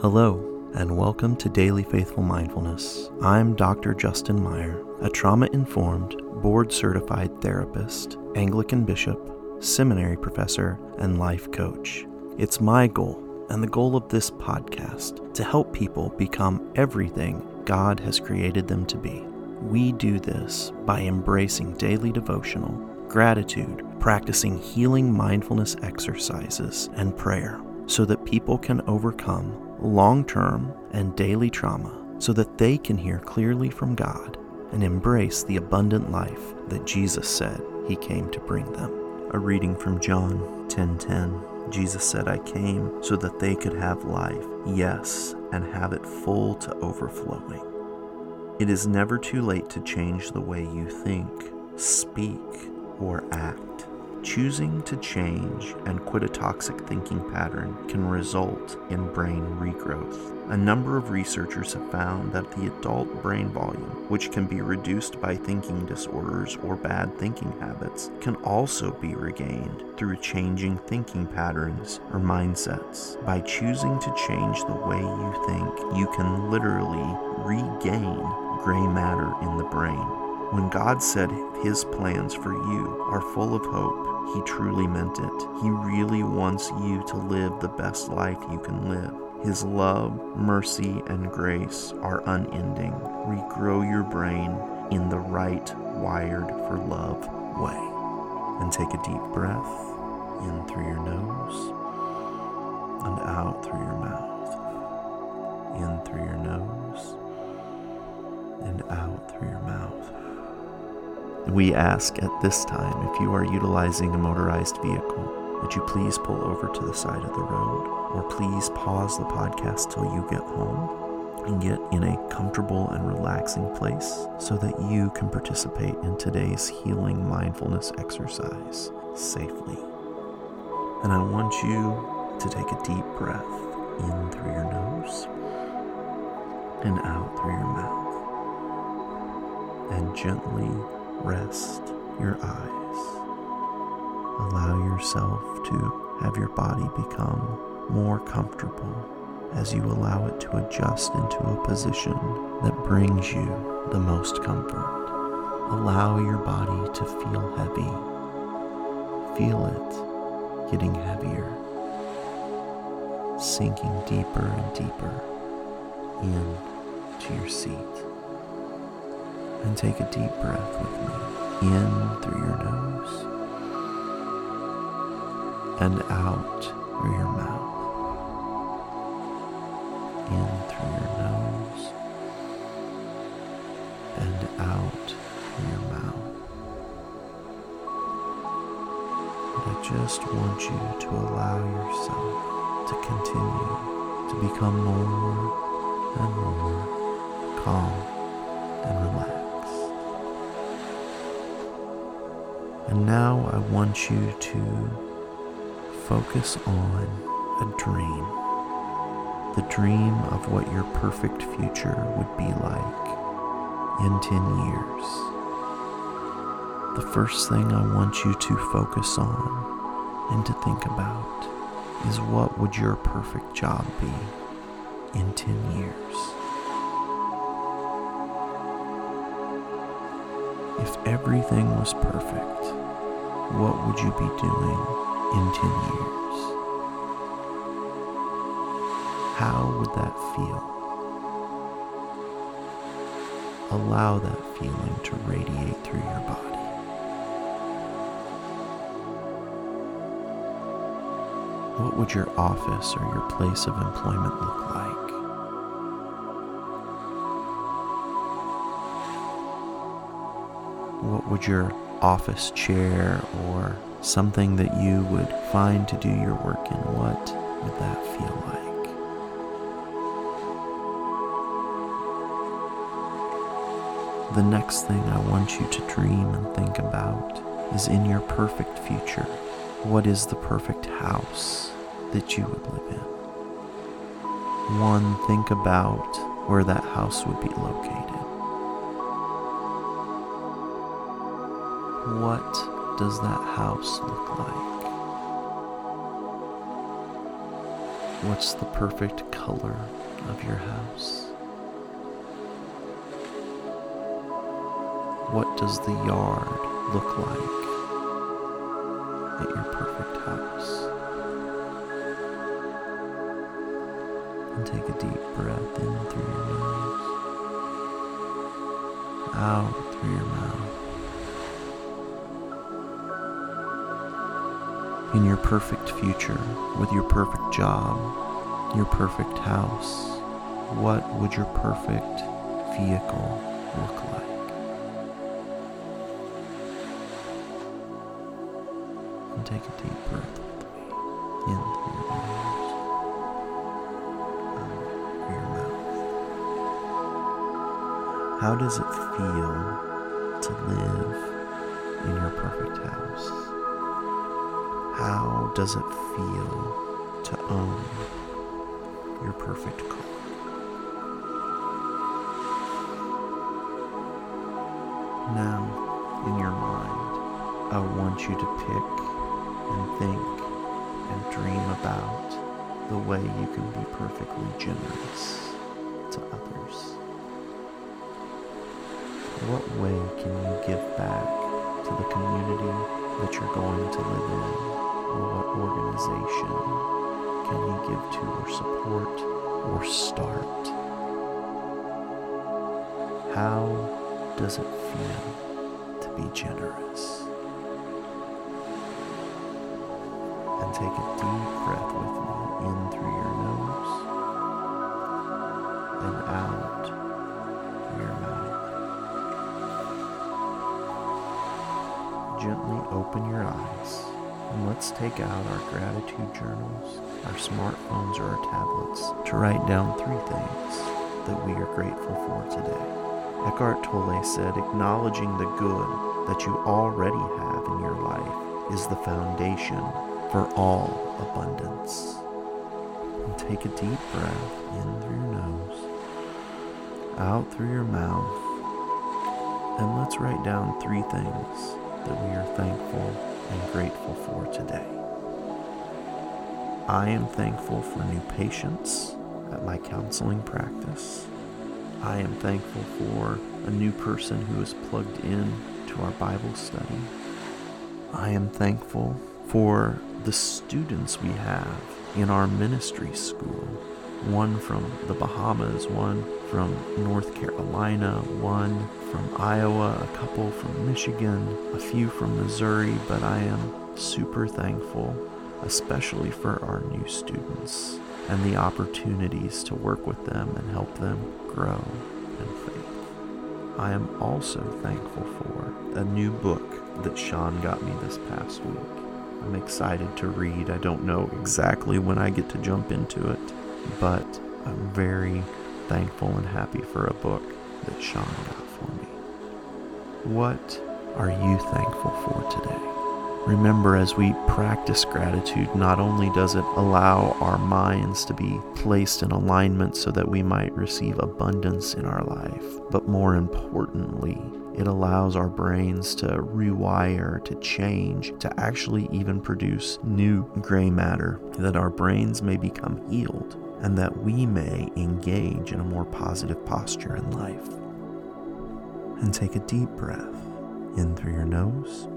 Hello, and welcome to Daily Faithful Mindfulness. I'm Dr. Justin Meyer, a trauma informed, board certified therapist, Anglican bishop, seminary professor, and life coach. It's my goal and the goal of this podcast to help people become everything God has created them to be. We do this by embracing daily devotional, gratitude, practicing healing mindfulness exercises, and prayer so that people can overcome long term and daily trauma so that they can hear clearly from God and embrace the abundant life that Jesus said he came to bring them. A reading from John 10:10. Jesus said, "I came so that they could have life, yes, and have it full to overflowing." It is never too late to change the way you think, speak, or act. Choosing to change and quit a toxic thinking pattern can result in brain regrowth. A number of researchers have found that the adult brain volume, which can be reduced by thinking disorders or bad thinking habits, can also be regained through changing thinking patterns or mindsets. By choosing to change the way you think, you can literally regain gray matter in the brain. When God said his plans for you are full of hope, he truly meant it. He really wants you to live the best life you can live. His love, mercy, and grace are unending. Regrow your brain in the right, wired for love way. And take a deep breath in through your nose and out through your mouth. In through your nose and out through your mouth. We ask at this time if you are utilizing a motorized vehicle, would you please pull over to the side of the road, or please pause the podcast till you get home and get in a comfortable and relaxing place so that you can participate in today's healing mindfulness exercise safely. And I want you to take a deep breath in through your nose and out through your mouth and gently rest your eyes. Allow yourself to have your body become more comfortable as you allow it to adjust into a position that brings you the most comfort. Allow your body to feel heavy. Feel it getting heavier, sinking deeper and deeper into your seat and take a deep breath with me in through your nose and out through your mouth. In through your nose and out through your mouth. And I just want you to allow yourself to continue to become more and more calm and relaxed. And now I want you to focus on a dream. The dream of what your perfect future would be like in 10 years. The first thing I want you to focus on and to think about is what would your perfect job be in 10 years? If everything was perfect, what would you be doing in 10 years? How would that feel? Allow that feeling to radiate through your body. What would your office or your place of employment look like? What would your office chair or something that you would find to do your work in, what would that feel like? The next thing I want you to dream and think about is in your perfect future. What is the perfect house that you would live in? One, think about where that house would be located. What does that house look like? What's the perfect color of your house? What does the yard look like at your perfect house? And take a deep breath in through your nose, out through your mouth. In your perfect future, with your perfect job, your perfect house, what would your perfect vehicle look like? and take a deep breath with me in through your nose, out through your mouth. How does it feel to live in your perfect house? How does it feel to own your perfect car? Now, in your mind, I want you to pick and think and dream about the way you can be perfectly generous to others. What way can you give back to the community that you're going to live in? Organization can you give to or support or start? How does it feel to be generous? and take a deep breath with me in through your nose and out through your mouth. Gently open your eyes and let's take out our gratitude journals, our smartphones, or our tablets to write down three things that we are grateful for today. Eckhart Tolle said, acknowledging the good that you already have in your life is the foundation for all abundance. And take a deep breath in through your nose, out through your mouth, and let's write down three things that we are thankful grateful for today. I am thankful for new patients at my counseling practice. I am thankful for a new person who is plugged in to our Bible study. I am thankful for the students we have in our ministry school. One from the Bahamas, one from North Carolina, one from Iowa, a couple from Michigan, a few from Missouri, but I am super thankful, especially for our new students and the opportunities to work with them and help them grow in faith. I am also thankful for a new book that Sean got me this past week. I'm excited to read. I don't know exactly when I get to jump into it, but I'm very thankful and happy for a book that Sean got for me. What are you thankful for today? Remember, as we practice gratitude, not only does it allow our minds to be placed in alignment so that we might receive abundance in our life, but more importantly, it allows our brains to rewire, to change, to actually even produce new gray matter, that our brains may become healed and that we may engage in a more positive posture in life. And take a deep breath in through your nose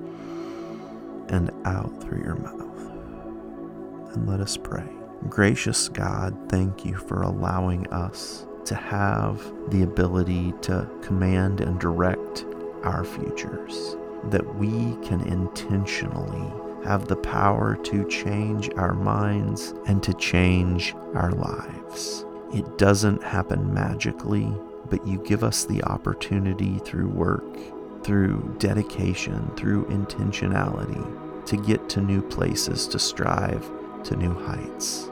and out through your mouth. And let us pray. Gracious God, thank you for allowing us to have the ability to command and direct our futures, that we can intentionally have the power to change our minds and to change our lives. It doesn't happen magically, but you give us the opportunity through work, through dedication, through intentionality to get to new places, to strive to new heights.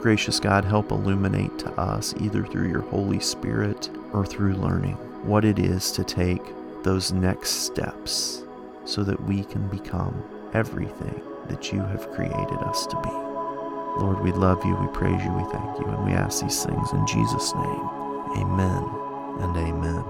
Gracious God, help illuminate to us, either through your Holy Spirit or through learning, what it is to take those next steps so that we can become everything that you have created us to be. Lord, we love you, we praise you, we thank you, and we ask these things in Jesus' name. Amen and amen.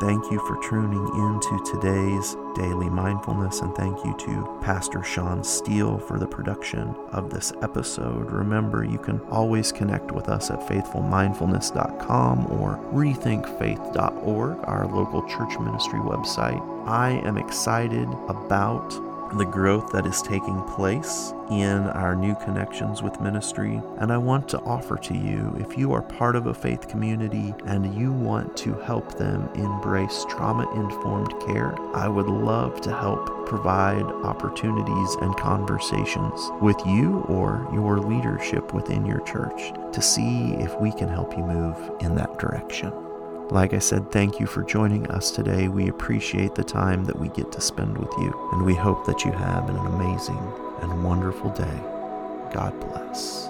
Thank you for tuning into today's daily mindfulness, and thank you to Pastor Sean Steele for the production of this episode. Remember, you can always connect with us at faithfulmindfulness.com or rethinkfaith.org, our local church ministry website. I am excited about the growth that is taking place in our new connections with ministry. And I want to offer to you if you are part of a faith community and you want to help them embrace trauma informed care, I would love to help provide opportunities and conversations with you or your leadership within your church to see if we can help you move in that direction. Like I said, thank you for joining us today. We appreciate the time that we get to spend with you, and we hope that you have an amazing and wonderful day. God bless.